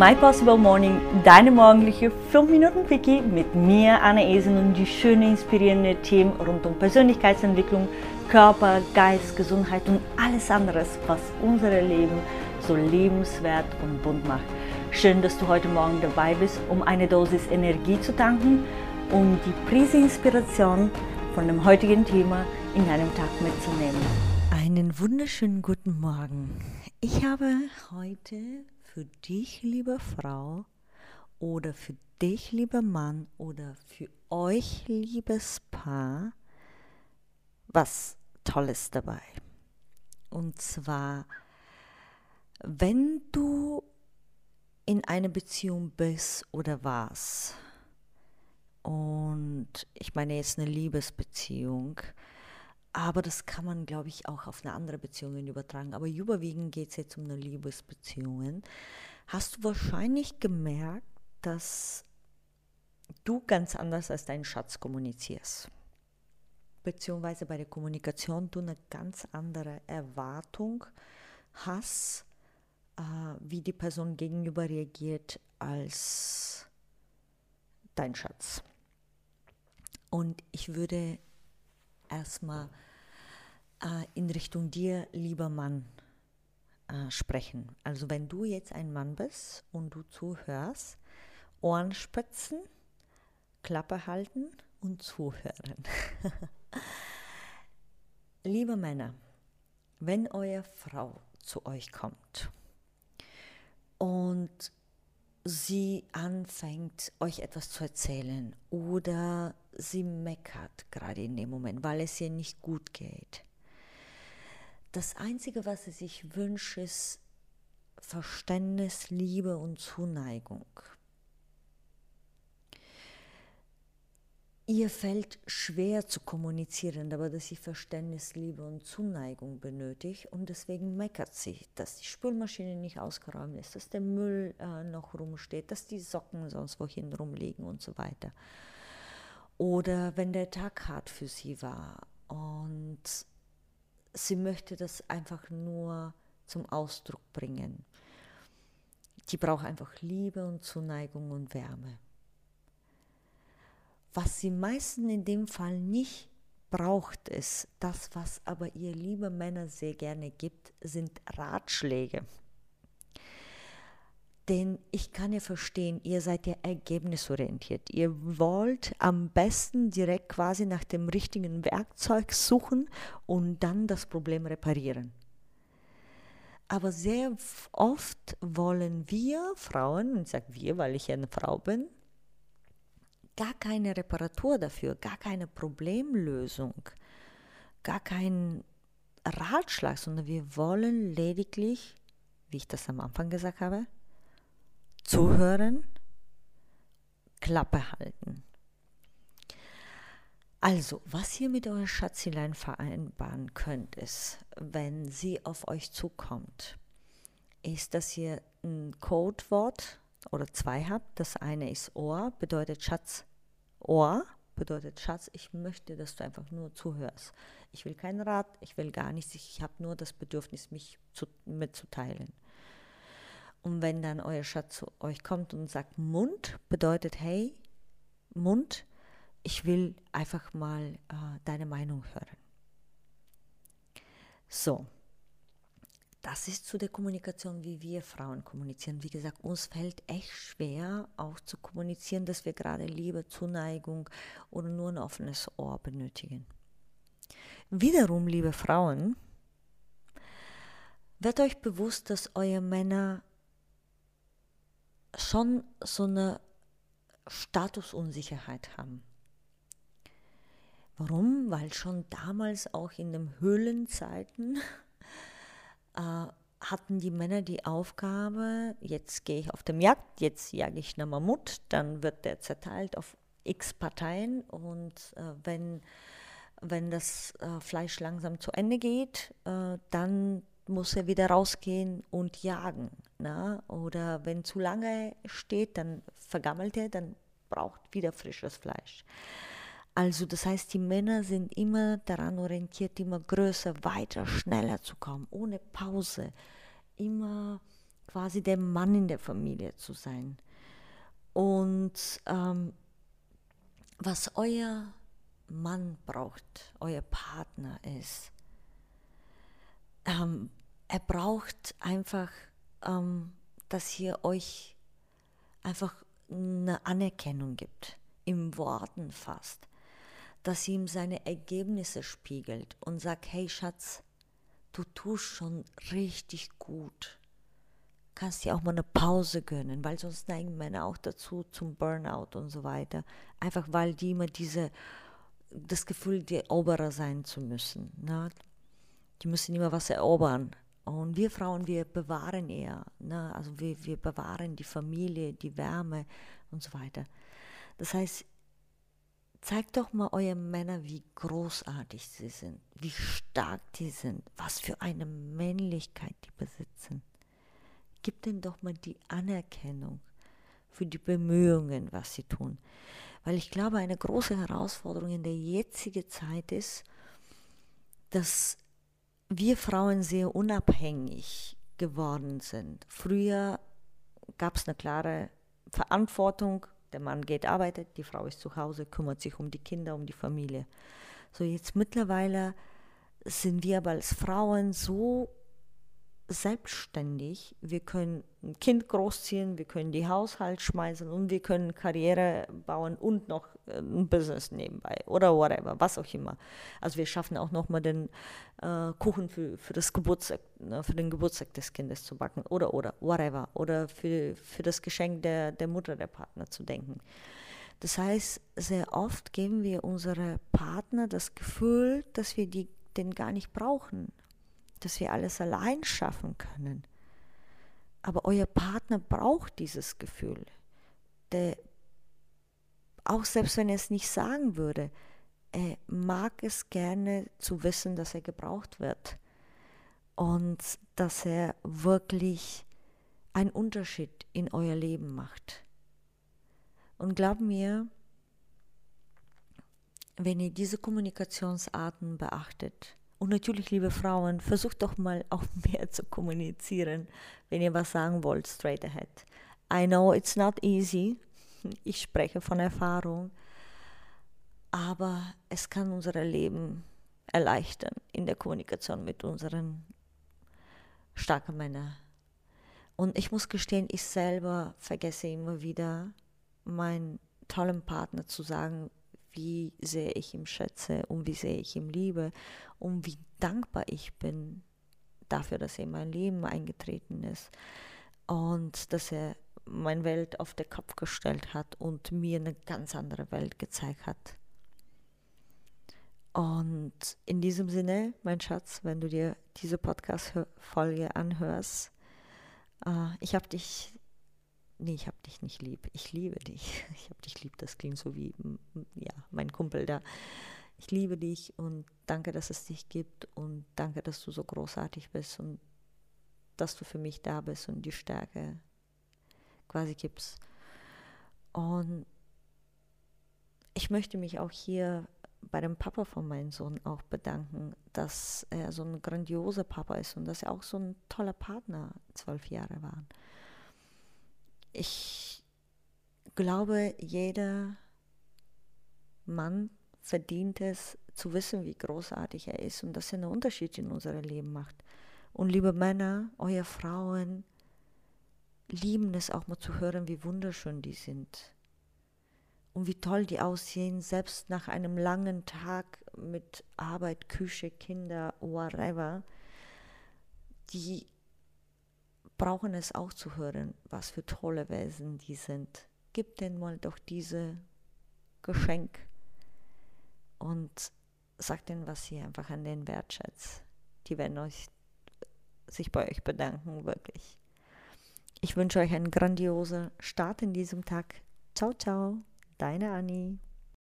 My Possible Morning, deine morgendliche 5 Minuten Quickie mit mir, Anna Esen und die schönen, inspirierenden Themen rund um Persönlichkeitsentwicklung, Körper, Geist, Gesundheit und alles anderes, was unser Leben so lebenswert und bunt macht. Schön, dass du heute Morgen dabei bist, um eine Dosis Energie zu tanken und die Prise Inspiration von dem heutigen Thema in deinem Tag mitzunehmen. Einen wunderschönen guten Morgen. Ich habe heute für dich, liebe Frau, oder für dich, lieber Mann, oder für euch, liebes Paar, was Tolles dabei. Und zwar, wenn du in einer Beziehung bist oder warst, und ich meine jetzt eine Liebesbeziehung, aber das kann man, glaube ich, auch auf eine andere Beziehung übertragen. Aber überwiegend geht es jetzt um eine Liebesbeziehung. Hast du wahrscheinlich gemerkt, dass du ganz anders als dein Schatz kommunizierst. Beziehungsweise bei der Kommunikation du eine ganz andere Erwartung hast, äh, wie die Person gegenüber reagiert als dein Schatz. Und ich würde erstmal äh, in Richtung dir, lieber Mann, äh, sprechen. Also wenn du jetzt ein Mann bist und du zuhörst, Ohren spitzen, Klappe halten und zuhören. Liebe Männer, wenn eure Frau zu euch kommt und sie anfängt, euch etwas zu erzählen oder sie meckert gerade in dem Moment, weil es ihr nicht gut geht. Das Einzige, was sie sich wünscht, ist Verständnis, Liebe und Zuneigung. Ihr fällt schwer zu kommunizieren, aber dass sie Verständnis, Liebe und Zuneigung benötigt und deswegen meckert sie, dass die Spülmaschine nicht ausgeräumt ist, dass der Müll äh, noch rumsteht, dass die Socken sonst wohin rumliegen und so weiter. Oder wenn der Tag hart für sie war und sie möchte das einfach nur zum Ausdruck bringen. Die braucht einfach Liebe und Zuneigung und Wärme. Was sie meisten in dem Fall nicht braucht, ist das, was aber ihr liebe Männer sehr gerne gibt, sind Ratschläge. Denn ich kann ja verstehen, ihr seid ja ergebnisorientiert. Ihr wollt am besten direkt quasi nach dem richtigen Werkzeug suchen und dann das Problem reparieren. Aber sehr oft wollen wir Frauen, ich sage wir, weil ich ja eine Frau bin, gar keine Reparatur dafür, gar keine Problemlösung, gar keinen Ratschlag, sondern wir wollen lediglich, wie ich das am Anfang gesagt habe, zuhören, Klappe halten. Also, was ihr mit eurer Schatzilein vereinbaren könnt, ist, wenn sie auf euch zukommt, ist, dass ihr ein Codewort oder zwei habt. Das eine ist Ohr, bedeutet Schatz, Ohr bedeutet Schatz, ich möchte, dass du einfach nur zuhörst. Ich will keinen Rat, ich will gar nichts, ich habe nur das Bedürfnis, mich zu, mitzuteilen. Und wenn dann euer Schatz zu euch kommt und sagt Mund, bedeutet, hey, Mund, ich will einfach mal äh, deine Meinung hören. So, das ist zu der Kommunikation, wie wir Frauen kommunizieren. Wie gesagt, uns fällt echt schwer, auch zu kommunizieren, dass wir gerade Liebe, Zuneigung oder nur ein offenes Ohr benötigen. Wiederum, liebe Frauen, wird euch bewusst, dass eure Männer schon so eine Statusunsicherheit haben. Warum? Weil schon damals auch in den Höhlenzeiten hatten die Männer die Aufgabe, jetzt gehe ich auf dem Jagd, jetzt jage ich einen Mammut, dann wird der zerteilt auf x Parteien und äh, wenn, wenn das äh, Fleisch langsam zu Ende geht, äh, dann muss er wieder rausgehen und jagen. Na? Oder wenn zu lange steht, dann vergammelt er, dann braucht wieder frisches Fleisch. Also das heißt, die Männer sind immer daran orientiert, immer größer, weiter, schneller zu kommen, ohne Pause, immer quasi der Mann in der Familie zu sein. Und ähm, was euer Mann braucht, euer Partner ist, ähm, er braucht einfach, ähm, dass ihr euch einfach eine Anerkennung gibt, im Worten fast, dass ihr ihm seine Ergebnisse spiegelt und sagt, hey Schatz, du tust schon richtig gut. Kannst dir auch mal eine Pause gönnen, weil sonst neigen Männer auch dazu zum Burnout und so weiter. Einfach weil die immer diese, das Gefühl, die Eroberer sein zu müssen. Ne? Die müssen immer was erobern. Und wir Frauen, wir bewahren eher. Ne? Also wir, wir bewahren die Familie, die Wärme und so weiter. Das heißt, Zeigt doch mal euren Männer, wie großartig sie sind, wie stark die sind, was für eine Männlichkeit die besitzen. Gib ihnen doch mal die Anerkennung für die Bemühungen, was sie tun. Weil ich glaube, eine große Herausforderung in der jetzigen Zeit ist, dass wir Frauen sehr unabhängig geworden sind. Früher gab es eine klare Verantwortung, der Mann geht arbeitet, die Frau ist zu Hause, kümmert sich um die Kinder, um die Familie. So jetzt mittlerweile sind wir aber als Frauen so selbstständig. Wir können ein Kind großziehen, wir können die Haushalt schmeißen und wir können Karriere bauen und noch äh, ein Business nebenbei oder whatever, was auch immer. Also wir schaffen auch noch mal den äh, Kuchen für, für, das Geburtstag, ne, für den Geburtstag des Kindes zu backen oder oder whatever oder für, für das Geschenk der, der Mutter der Partner zu denken. Das heißt, sehr oft geben wir unsere Partner das Gefühl, dass wir die, den gar nicht brauchen dass wir alles allein schaffen können. Aber euer Partner braucht dieses Gefühl. Der, auch selbst wenn er es nicht sagen würde, er mag es gerne zu wissen, dass er gebraucht wird und dass er wirklich einen Unterschied in euer Leben macht. Und glaub mir, wenn ihr diese Kommunikationsarten beachtet, und natürlich, liebe Frauen, versucht doch mal auch mehr zu kommunizieren, wenn ihr was sagen wollt, straight ahead. I know it's not easy. Ich spreche von Erfahrung. Aber es kann unser Leben erleichtern in der Kommunikation mit unseren starken Männern. Und ich muss gestehen, ich selber vergesse immer wieder, meinen tollen Partner zu sagen, wie sehr ich ihn schätze und wie sehr ich ihn liebe und wie dankbar ich bin dafür, dass er in mein Leben eingetreten ist und dass er meine Welt auf den Kopf gestellt hat und mir eine ganz andere Welt gezeigt hat. Und in diesem Sinne, mein Schatz, wenn du dir diese Podcast-Folge anhörst, äh, ich habe dich nee, ich habe dich nicht lieb, ich liebe dich. Ich habe dich lieb, das klingt so wie, ja, mein Kumpel da. Ich liebe dich und danke, dass es dich gibt und danke, dass du so großartig bist und dass du für mich da bist und die Stärke quasi gibst. Und ich möchte mich auch hier bei dem Papa von meinem Sohn auch bedanken, dass er so ein grandioser Papa ist und dass er auch so ein toller Partner zwölf Jahre war ich glaube, jeder Mann verdient es zu wissen, wie großartig er ist und dass er einen Unterschied in unserem Leben macht. Und liebe Männer, eure Frauen lieben es auch mal zu hören, wie wunderschön die sind und wie toll die aussehen, selbst nach einem langen Tag mit Arbeit, Küche, Kinder, whatever. Die brauchen es auch zu hören, was für tolle Wesen die sind. Gib denen mal doch diese Geschenk und sagt ihnen, was sie einfach an den wertschätzt. Die werden euch, sich bei euch bedanken, wirklich. Ich wünsche euch einen grandiosen Start in diesem Tag. Ciao, ciao, deine Annie.